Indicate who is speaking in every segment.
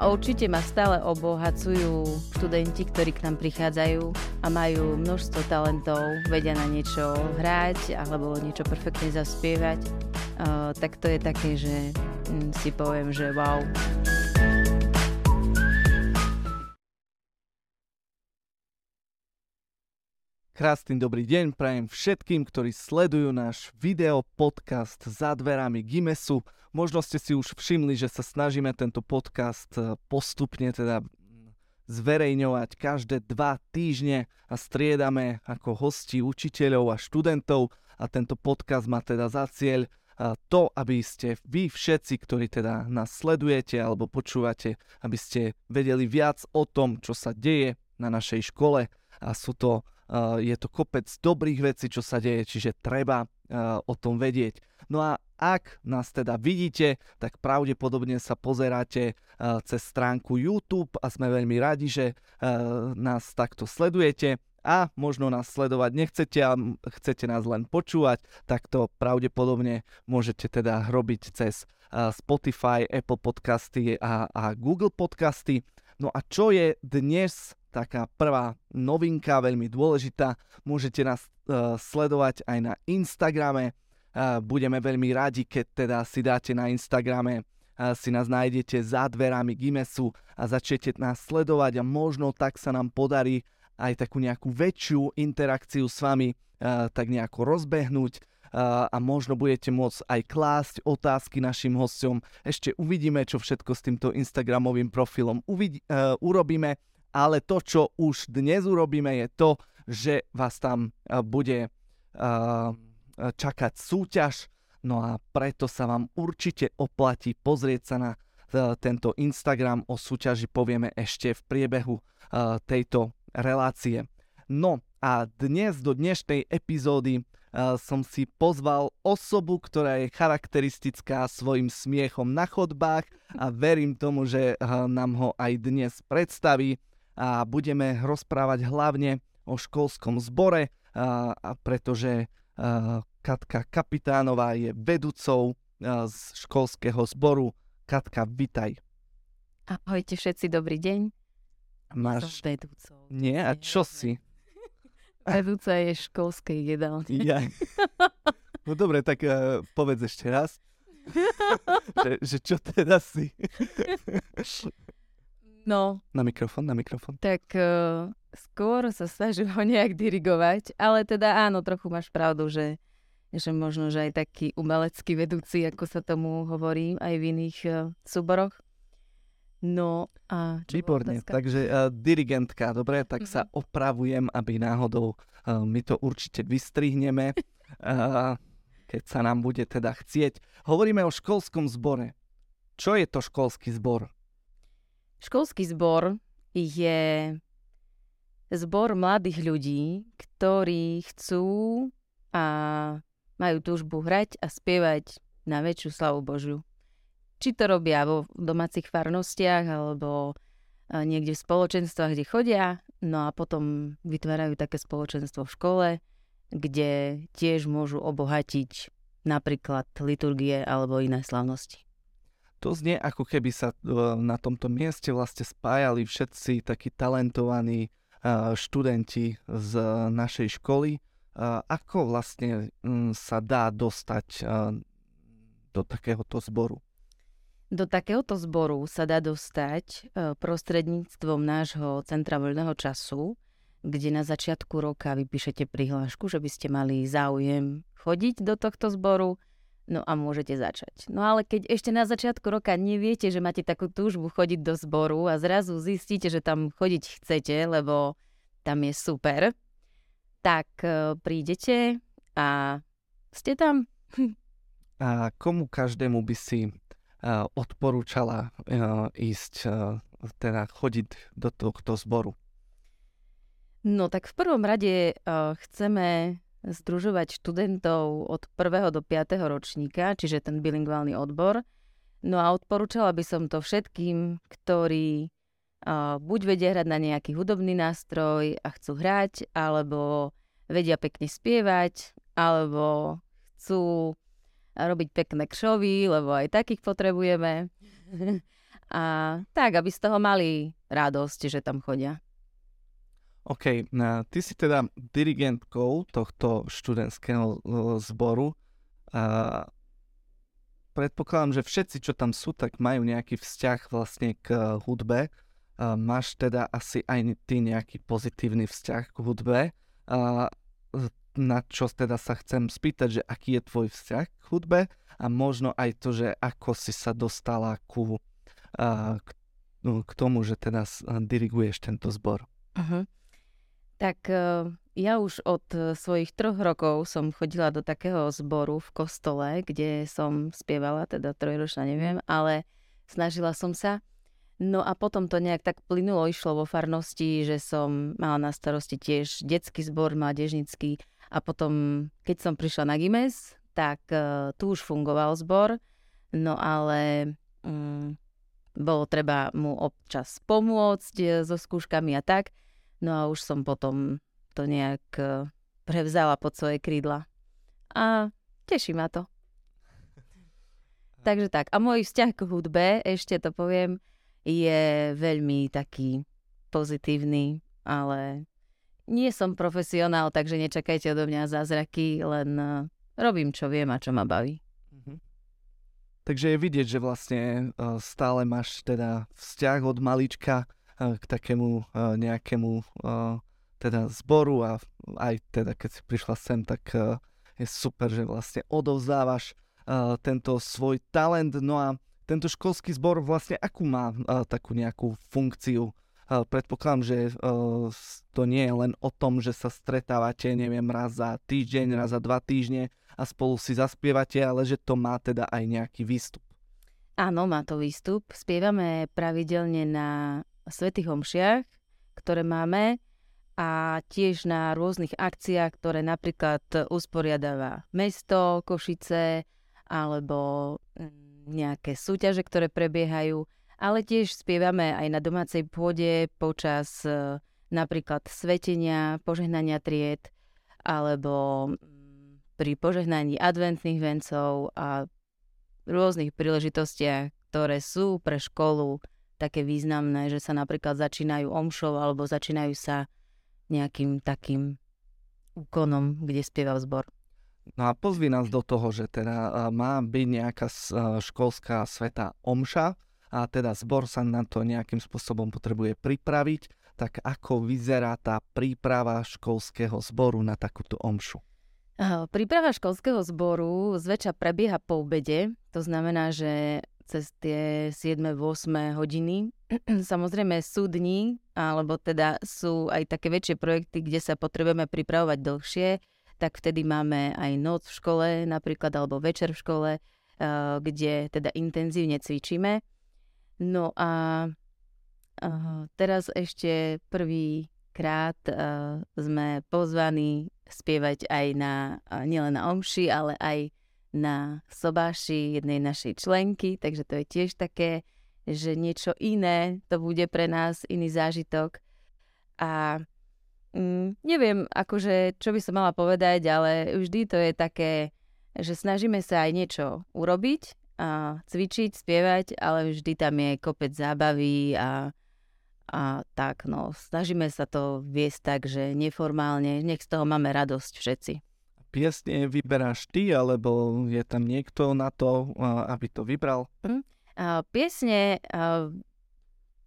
Speaker 1: Určite ma stále obohacujú študenti, ktorí k nám prichádzajú a majú množstvo talentov, vedia na niečo hrať alebo niečo perfektne zaspievať. Uh, tak to je také, že um, si poviem, že wow.
Speaker 2: Krásny dobrý deň prajem všetkým, ktorí sledujú náš video podcast za dverami Gimesu. Možno ste si už všimli, že sa snažíme tento podcast e, postupne teda zverejňovať každé dva týždne a striedame ako hosti učiteľov a študentov a tento podcast má teda za cieľ to, aby ste vy všetci, ktorí teda nás sledujete alebo počúvate, aby ste vedeli viac o tom, čo sa deje na našej škole a sú to, je to kopec dobrých vecí, čo sa deje, čiže treba o tom vedieť. No a ak nás teda vidíte, tak pravdepodobne sa pozeráte cez stránku YouTube a sme veľmi radi, že nás takto sledujete a možno nás sledovať nechcete a chcete nás len počúvať, tak to pravdepodobne môžete teda robiť cez Spotify, Apple podcasty a, a Google podcasty. No a čo je dnes taká prvá novinka, veľmi dôležitá, môžete nás uh, sledovať aj na Instagrame, Budeme veľmi radi, keď teda si dáte na Instagrame si nás nájdete za dverami Gimesu a začnete nás sledovať a možno tak sa nám podarí aj takú nejakú väčšiu interakciu s vami tak nejako rozbehnúť a možno budete môcť aj klásť otázky našim hostom. Ešte uvidíme, čo všetko s týmto Instagramovým profilom uvidí, uh, urobíme, ale to, čo už dnes urobíme, je to, že vás tam uh, bude uh, E, čakať súťaž, no a preto sa vám určite oplatí pozrieť sa na e, tento Instagram. O súťaži povieme ešte v priebehu tejto relácie. No a dnes do dnešnej epizódy som si pozval osobu, ktorá je charakteristická svojim smiechom na chodbách a verím tomu, že nám ho aj dnes predstaví a budeme rozprávať hlavne o školskom zbore, pretože Katka Kapitánová je vedúcou z školského zboru. Katka, vitaj.
Speaker 1: Ahojte všetci, dobrý deň.
Speaker 2: Máš...
Speaker 1: Som vedúcou.
Speaker 2: Nie, a čo si?
Speaker 1: Vedúca je školskej jedálne.
Speaker 2: Ja. No dobre, tak uh, povedz ešte raz. že, že čo teda si?
Speaker 1: No.
Speaker 2: Na mikrofón, na mikrofón.
Speaker 1: Tak uh, skôr sa snažím ho nejak dirigovať, ale teda áno, trochu máš pravdu, že, že možno, že aj taký umelecký vedúci, ako sa tomu hovorí aj v iných uh, súboroch. No a...
Speaker 2: Výborne, takže uh, dirigentka, dobre, tak mm-hmm. sa mhm. opravujem, aby náhodou uh, my to určite vystrihneme, uh, keď sa nám bude teda chcieť. Hovoríme o školskom zbore. Čo je to školský zbor?
Speaker 1: Školský zbor je zbor mladých ľudí, ktorí chcú a majú túžbu hrať a spievať na väčšiu slavu Božiu. Či to robia vo domácich farnostiach alebo niekde v spoločenstvách, kde chodia, no a potom vytvárajú také spoločenstvo v škole, kde tiež môžu obohatiť napríklad liturgie alebo iné slavnosti.
Speaker 2: To znie ako keby sa e, na tomto mieste vlastne spájali všetci takí talentovaní študenti z našej školy. Ako vlastne mm, sa dá dostať do takéhoto zboru?
Speaker 1: Do takéhoto zboru sa dá dostať e, prostredníctvom nášho centra voľného času, kde na začiatku roka vypíšete prihlášku, že by ste mali záujem chodiť do tohto zboru, no a môžete začať. No ale keď ešte na začiatku roka neviete, že máte takú túžbu chodiť do zboru a zrazu zistíte, že tam chodiť chcete, lebo tam je super, tak e, prídete a ste tam.
Speaker 2: A komu každému by si uh, odporúčala uh, ísť, uh, teda chodiť do tohto zboru?
Speaker 1: No tak v prvom rade uh, chceme združovať študentov od 1. do 5. ročníka, čiže ten bilingválny odbor. No a odporúčala by som to všetkým, ktorí buď vedia hrať na nejaký hudobný nástroj a chcú hrať, alebo vedia pekne spievať, alebo chcú robiť pekné kšovy, lebo aj takých potrebujeme. a tak, aby z toho mali radosť, že tam chodia.
Speaker 2: OK, no, ty si teda dirigentkou tohto študentského zboru. A predpokladám, že všetci, čo tam sú, tak majú nejaký vzťah vlastne k hudbe. A máš teda asi aj ty nejaký pozitívny vzťah k hudbe. Na čo teda sa chcem spýtať, že aký je tvoj vzťah k hudbe a možno aj to, že ako si sa dostala ku, k, k tomu, že teda diriguješ tento zbor.
Speaker 1: Uh-huh. Tak e, ja už od e, svojich troch rokov som chodila do takého zboru v kostole, kde som spievala, teda trojročná neviem, ale snažila som sa. No a potom to nejak tak plynulo, išlo vo farnosti, že som mala na starosti tiež detský zbor, mládežnický a potom, keď som prišla na Gimes, tak uh, tu už fungoval zbor, no ale um, bolo treba mu občas pomôcť so skúškami a tak. No a už som potom to nejak uh, prevzala pod svoje krídla. A teší ma to. Takže tak. A môj vzťah k hudbe, ešte to poviem, je veľmi taký pozitívny, ale nie som profesionál, takže nečakajte odo mňa zázraky, len uh, robím, čo viem a čo ma baví. Mhm.
Speaker 2: Takže je vidieť, že vlastne uh, stále máš teda vzťah od malička k takému nejakému teda zboru a aj teda keď si prišla sem, tak je super, že vlastne odovzdávaš tento svoj talent. No a tento školský zbor vlastne akú má takú nejakú funkciu? Predpokladám, že to nie je len o tom, že sa stretávate, neviem, raz za týždeň, raz za dva týždne a spolu si zaspievate, ale že to má teda aj nejaký výstup.
Speaker 1: Áno, má to výstup. Spievame pravidelne na svetých homšiach, ktoré máme a tiež na rôznych akciách, ktoré napríklad usporiadáva mesto, Košice alebo mm, nejaké súťaže, ktoré prebiehajú, ale tiež spievame aj na domácej pôde počas e, napríklad svetenia, požehnania tried alebo mm, pri požehnaní adventných vencov a rôznych príležitostiach, ktoré sú pre školu také významné, že sa napríklad začínajú omšou alebo začínajú sa nejakým takým úkonom, kde spieva zbor.
Speaker 2: No a pozvi nás do toho, že teda má byť nejaká školská sveta omša a teda zbor sa na to nejakým spôsobom potrebuje pripraviť, tak ako vyzerá tá príprava školského zboru na takúto omšu?
Speaker 1: Príprava školského zboru zväčša prebieha po obede, to znamená, že cez tie 7-8 hodiny. Samozrejme sú dní, alebo teda sú aj také väčšie projekty, kde sa potrebujeme pripravovať dlhšie, tak vtedy máme aj noc v škole napríklad, alebo večer v škole, eh, kde teda intenzívne cvičíme. No a eh, teraz ešte prvý krát eh, sme pozvaní spievať aj na, nielen na omši, ale aj na sobáši jednej našej členky, takže to je tiež také, že niečo iné to bude pre nás, iný zážitok. A Mm, neviem, akože, čo by som mala povedať, ale vždy to je také, že snažíme sa aj niečo urobiť, a cvičiť, spievať, ale vždy tam je kopec zábavy a, a tak, no, snažíme sa to viesť tak, že neformálne, nech z toho máme radosť všetci.
Speaker 2: Piesne vyberáš ty, alebo je tam niekto na to, aby to vybral?
Speaker 1: A piesne a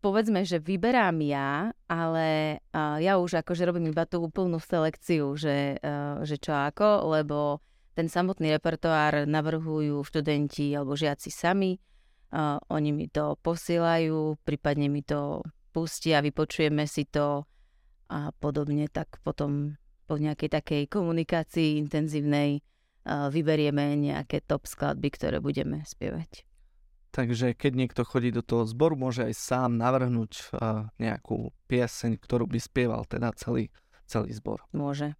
Speaker 1: povedzme, že vyberám ja, ale uh, ja už akože robím iba tú úplnú selekciu, že, uh, že čo ako, lebo ten samotný repertoár navrhujú študenti alebo žiaci sami. Uh, oni mi to posielajú, prípadne mi to pustia, vypočujeme si to a podobne, tak potom po nejakej takej komunikácii intenzívnej uh, vyberieme nejaké top skladby, ktoré budeme spievať.
Speaker 2: Takže keď niekto chodí do toho zboru, môže aj sám navrhnúť uh, nejakú pieseň, ktorú by spieval teda celý, celý zbor.
Speaker 1: Môže.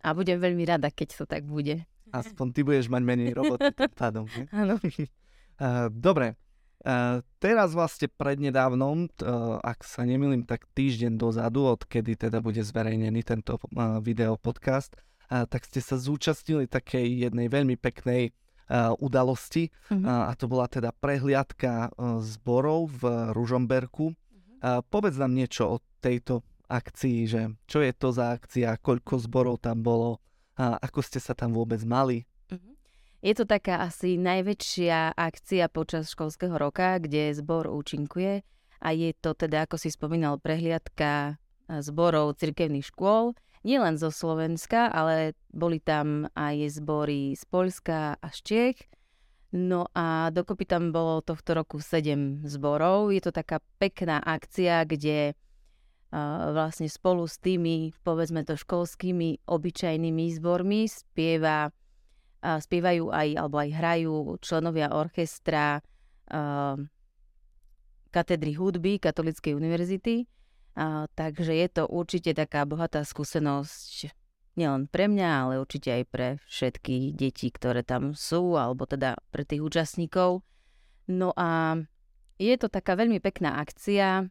Speaker 1: A budem veľmi rada, keď to tak bude.
Speaker 2: Aspoň ty budeš mať menej roboty tým pádom.
Speaker 1: Áno.
Speaker 2: Uh, dobre. Uh, teraz vlastne prednedávnom, uh, ak sa nemýlim, tak týždeň dozadu, odkedy teda bude zverejnený tento uh, video podcast, tak ste sa zúčastnili takej jednej veľmi peknej udalosti
Speaker 1: Mhm.
Speaker 2: a to bola teda prehliadka zborov v Ružomberku. Povedz nám niečo o tejto akcii, že čo je to za akcia, koľko zborov tam bolo a ako ste sa tam vôbec mali.
Speaker 1: Je to taká asi najväčšia akcia počas školského roka, kde zbor účinkuje a je to teda, ako si spomínal, prehliadka zborov cirkevných škôl, nielen zo Slovenska, ale boli tam aj zbory z Poľska a z Čiech. No a dokopy tam bolo tohto roku 7 zborov. Je to taká pekná akcia, kde uh, vlastne spolu s tými, povedzme to, školskými obyčajnými zbormi spieva, spievajú aj, alebo aj hrajú členovia orchestra katedry hudby Katolíckej univerzity. Takže je to určite taká bohatá skúsenosť nielen pre mňa, ale určite aj pre všetky deti, ktoré tam sú, alebo teda pre tých účastníkov. No a je to taká veľmi pekná akcia.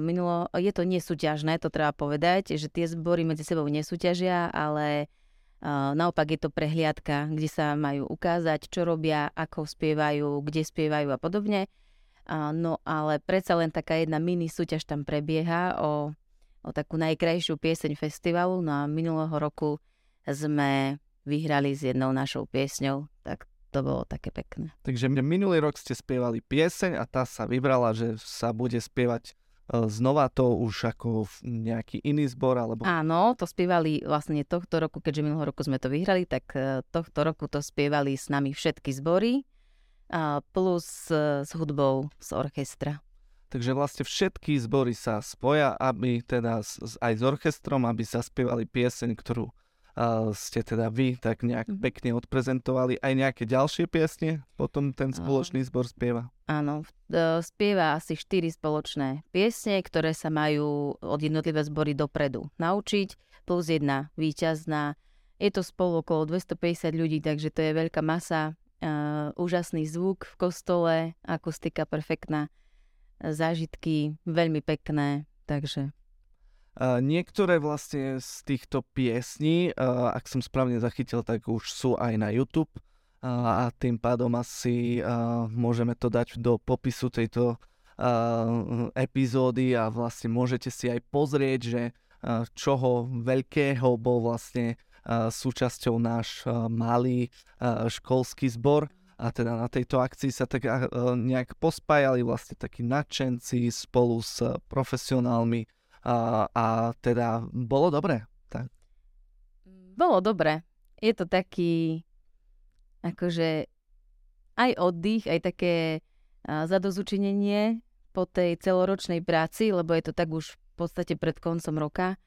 Speaker 1: Minulo, je to nesúťažné, to treba povedať, že tie zbory medzi sebou nesúťažia, ale uh, naopak je to prehliadka, kde sa majú ukázať, čo robia, ako spievajú, kde spievajú a podobne. No ale predsa len taká jedna mini súťaž tam prebieha o o takú najkrajšiu pieseň festivalu. No a minulého roku sme vyhrali s jednou našou piesňou, tak to bolo také pekné.
Speaker 2: Takže minulý rok ste spievali pieseň a tá sa vybrala, že sa bude spievať znova to už ako nejaký iný zbor? Alebo...
Speaker 1: Áno, to spievali vlastne tohto roku, keďže minulého roku sme to vyhrali, tak e, tohto roku to spievali s nami všetky zbory plus e, s hudbou z orchestra.
Speaker 2: Takže vlastne všetky zbory sa spoja, aby teda aj s orchestrom, aby sa spievali pieseň, ktorú ste teda vy tak nejak mm. pekne odprezentovali. Aj nejaké ďalšie piesne potom ten spoločný zbor spieva?
Speaker 1: Áno, spieva asi štyri spoločné piesne, ktoré sa majú od jednotlivé zbory dopredu naučiť, plus jedna víťazná. Je to spolu okolo 250 ľudí, takže to je veľká masa, uh, úžasný zvuk v kostole, akustika perfektná zážitky veľmi pekné, takže...
Speaker 2: Niektoré vlastne z týchto piesní, uh, ak som správne zachytil, tak už sú aj na YouTube. Uh, a tým pádom asi môžeme to dať do popisu tejto epizódy a vlastne môžete si aj pozrieť, že čoho veľkého bol vlastne súčasťou náš malý školský zbor. A teda na tejto akcii sa tak nejak pospájali vlastne takí nadšenci spolu s profesionálmi a, a teda bolo dobre. Tak.
Speaker 1: Bolo dobre. Je to taký akože aj oddych, aj také zadozučinenie po tej celoročnej práci, lebo je to tak už v podstate pred koncom roka.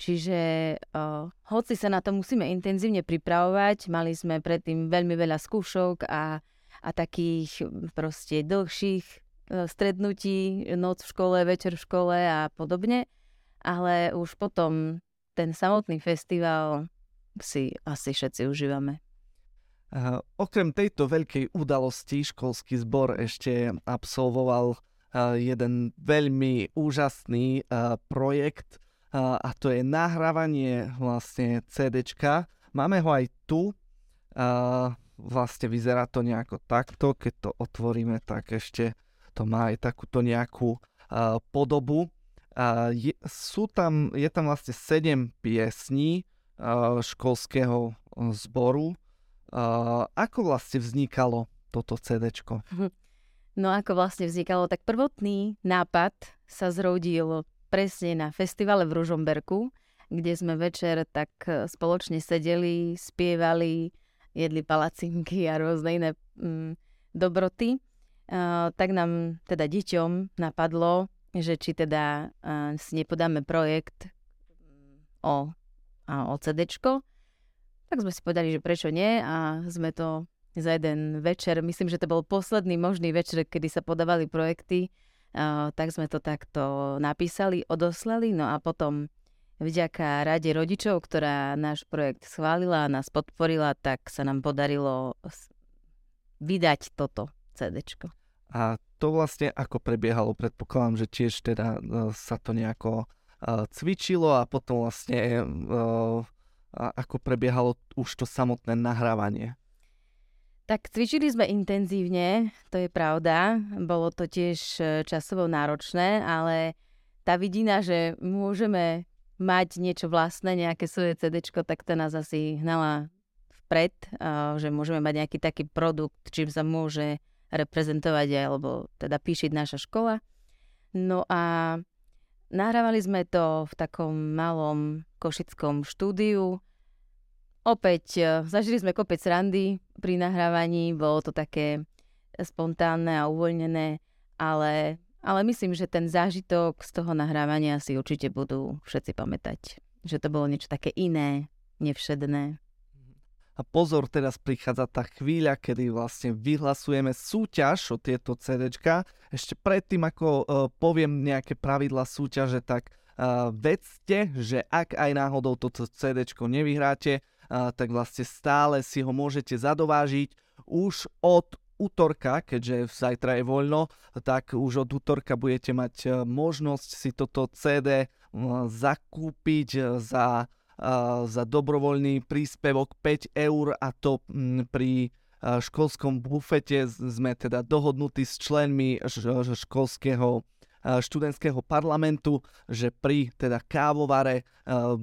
Speaker 1: Čiže uh, hoci sa na to musíme intenzívne pripravovať, mali sme predtým veľmi veľa skúšok a, a takých proste dlhších uh, strednutí, noc v škole, večer v škole a podobne, ale už potom ten samotný festival si asi všetci užívame.
Speaker 2: Uh, okrem tejto veľkej udalosti školský zbor ešte absolvoval uh, jeden veľmi úžasný uh, projekt, a to je nahrávanie vlastne CDčka. Máme ho aj tu. Vlastne vyzerá to nejako takto. Keď to otvoríme, tak ešte to má aj takúto nejakú podobu. Je, sú tam, je tam vlastne 7 piesní školského zboru. A, ako vlastne vznikalo toto CDčko?
Speaker 1: No ako vlastne vznikalo, tak prvotný nápad sa zrodil presne na festivale v Ružomberku, kde sme večer tak e, spoločne sedeli, spievali, jedli palacinky a rôzne iné mm, dobroty. Uh, tak nám teda deťom napadlo, že či teda uh, si nepodáme projekt o, o CDčko. Tak sme si povedali, že prečo nie a sme to za jeden večer, myslím, že to bol posledný možný večer, kedy sa podávali projekty, tak sme to takto napísali, odoslali, no a potom vďaka rade rodičov, ktorá náš projekt schválila a nás podporila, tak sa nám podarilo vydať toto CDčko.
Speaker 2: A to vlastne ako prebiehalo? Predpokladám, že tiež teda uh, sa to nejako uh, cvičilo a potom vlastne uh, ako prebiehalo už to samotné nahrávanie?
Speaker 1: Tak cvičili sme intenzívne, to je pravda. Bolo to tiež e, časovo náročné, ale tá vidina, že môžeme mať niečo vlastné, nejaké svoje CD, tak to nás asi hnala vpred, že môžeme mať nejaký taký produkt, čím sa môže reprezentovať alebo teda píšiť naša škola. No a nahrávali sme to v takom malom košickom štúdiu, Opäť e, zažili sme kopec randy pri nahrávaní, bolo to také spontánne a uvoľnené, ale, ale myslím, že ten zážitok z toho nahrávania si určite budú všetci pamätať. Že to bolo niečo také iné, nevšedné.
Speaker 2: A pozor, teraz prichádza tá chvíľa, kedy vlastne vyhlasujeme súťaž o tieto CDčka. Ešte predtým, ako uh, poviem nejaké pravidla súťaže, tak uh, vedzte, že ak aj náhodou toto CDčko nevyhráte, tak vlastne stále si ho môžete zadovážiť už od útorka, keďže zajtra je voľno, tak už od útorka budete mať možnosť si toto CD zakúpiť za, za dobrovoľný príspevok 5 eur a to pri e, školskom bufete sme teda dohodnutí s členmi školského študentského parlamentu, že pri teda kávovare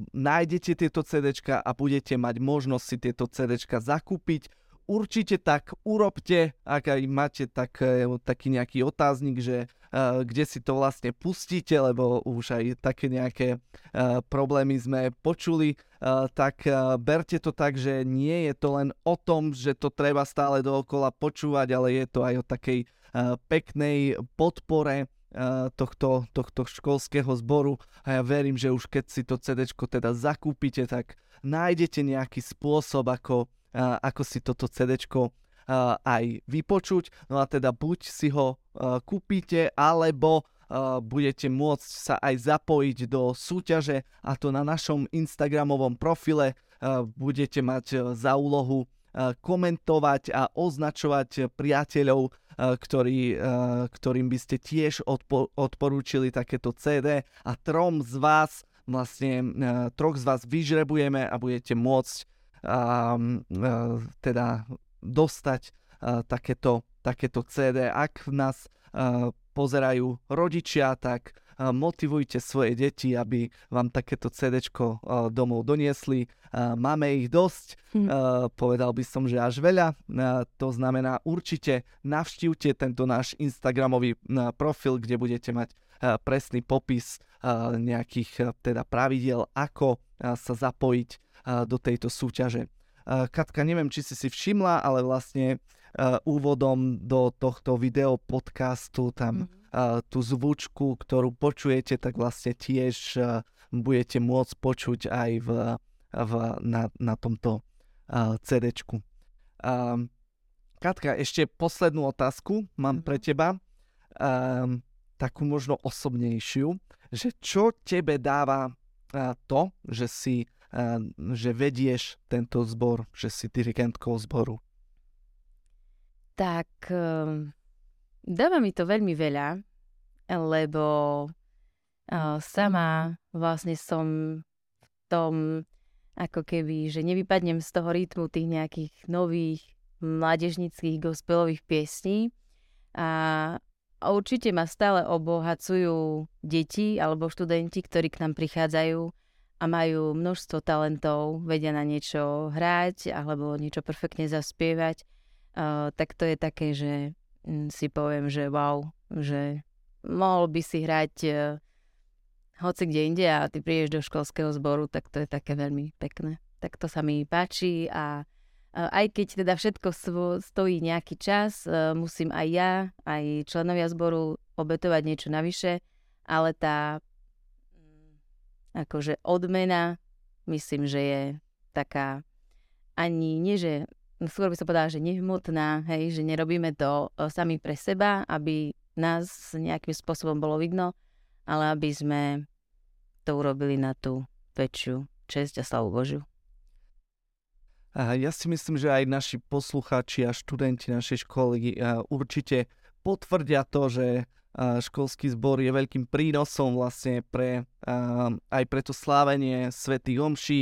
Speaker 2: nájdete tieto CDčka a budete mať možnosť si tieto CDčka zakúpiť. Určite tak urobte, ak aj máte tak, e, taký nejaký otáznik, že kde si to vlastne pustíte, lebo už aj také nejaké problémy sme počuli, tak berte to tak, že nie je to len o tom, že to treba stále dookola počúvať, ale je to aj o takej peknej podpore tohto, tohto školského zboru. A ja verím, že už keď si to CD teda zakúpite, tak nájdete nejaký spôsob, ako, ako si toto CD aj vypočuť. No a teda buď si ho kúpite, alebo budete môcť sa aj zapojiť do súťaže a to na našom Instagramovom profile budete mať za úlohu komentovať a označovať priateľov, ktorý, ktorým by ste tiež odpo- odporúčili takéto CD a trom z vás vlastne troch z vás vyžrebujeme a budete môcť teda dostať takéto, takéto CD. Ak nás pozerajú rodičia, tak motivujte svoje deti, aby vám takéto CD domov doniesli. Máme ich dosť, hm. povedal by som, že až veľa. To znamená, určite navštívte tento náš Instagramový profil, kde budete mať presný popis nejakých teda pravidiel, ako sa zapojiť do tejto súťaže. Katka, neviem, či si si všimla, ale vlastne úvodom do tohto video podcastu tam mm tú zvučku, ktorú počujete, tak vlastne tiež budete môcť počuť aj v, v, na, na tomto CD. Katka, ešte poslednú otázku mám pre mhm. teba, um, takú možno osobnejšiu, že čo tebe dáva uh, to, že si, že vedieš tento zbor, že si dirigentkou zboru?
Speaker 1: Tak um, Dáva mi to veľmi veľa, lebo uh, sama vlastne som v tom ako keby, že nevypadnem z toho rytmu tých nejakých nových mládežnických gospelových piesní a určite ma stále obohacujú deti alebo študenti, ktorí k nám prichádzajú a majú množstvo talentov, vedia na niečo hrať alebo niečo perfektne zaspievať, uh, tak to je také, že Mm, si poviem, že wow, že mohol by si hrať uh, hoci kde inde a ty prídeš do školského zboru, tak to je také veľmi pekné. Tak to sa mi páči a uh, aj keď teda všetko svo, stojí nejaký čas, uh, musím aj ja, aj členovia zboru obetovať niečo navyše, ale tá akože odmena myslím, že je taká ani nie, že skôr by som povedala, že nehmotná, hej, že nerobíme to e, sami pre seba, aby nás nejakým spôsobom bolo vidno, ale aby sme to urobili na tú väčšiu česť a slavu Božiu.
Speaker 2: Ja si myslím, že aj naši poslucháči a študenti našej školy e, určite potvrdia to, že e, školský zbor je veľkým prínosom vlastne pre, aj pre to slávenie svätých omší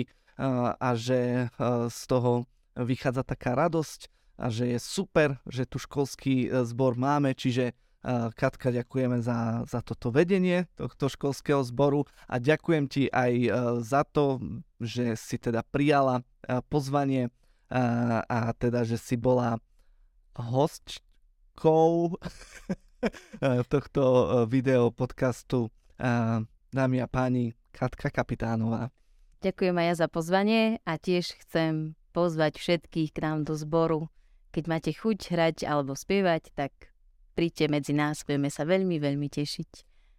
Speaker 2: a že z toho vychádza taká radosť a že je super, že tu školský zbor máme, čiže Katka, ďakujeme za, za toto vedenie tohto školského zboru a ďakujem ti aj za to, že si teda prijala pozvanie a, a teda, že si bola hostkou tohto video podcastu dámy a páni Katka Kapitánová.
Speaker 1: Ďakujem aj ja za pozvanie a tiež chcem pozvať všetkých k nám do zboru. Keď máte chuť hrať alebo spievať, tak príďte medzi nás, budeme sa veľmi, veľmi tešiť.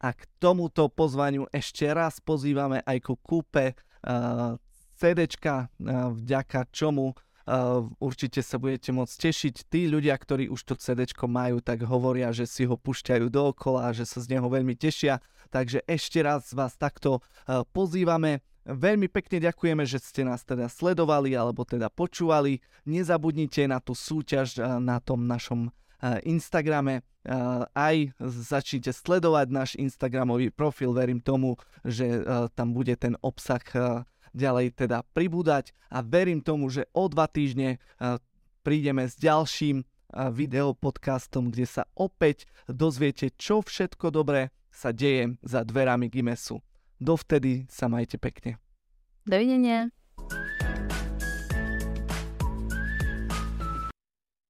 Speaker 2: A k tomuto pozvaniu ešte raz pozývame aj ku kúpe uh, CDčka, uh, vďaka čomu uh, určite sa budete môcť tešiť. Tí ľudia, ktorí už to CDčko majú, tak hovoria, že si ho pušťajú dookola, že sa z neho veľmi tešia. Takže ešte raz vás takto uh, pozývame. Veľmi pekne ďakujeme, že ste nás teda sledovali alebo teda počúvali. Nezabudnite na tú súťaž na tom našom Instagrame. Aj začnite sledovať náš Instagramový profil, verím tomu, že tam bude ten obsah ďalej teda pribúdať a verím tomu, že o dva týždne prídeme s ďalším videopodcastom, kde sa opäť dozviete, čo všetko dobré sa deje za dverami Gimesu. Dovtedy sa majte pekne.
Speaker 1: Dovidenia.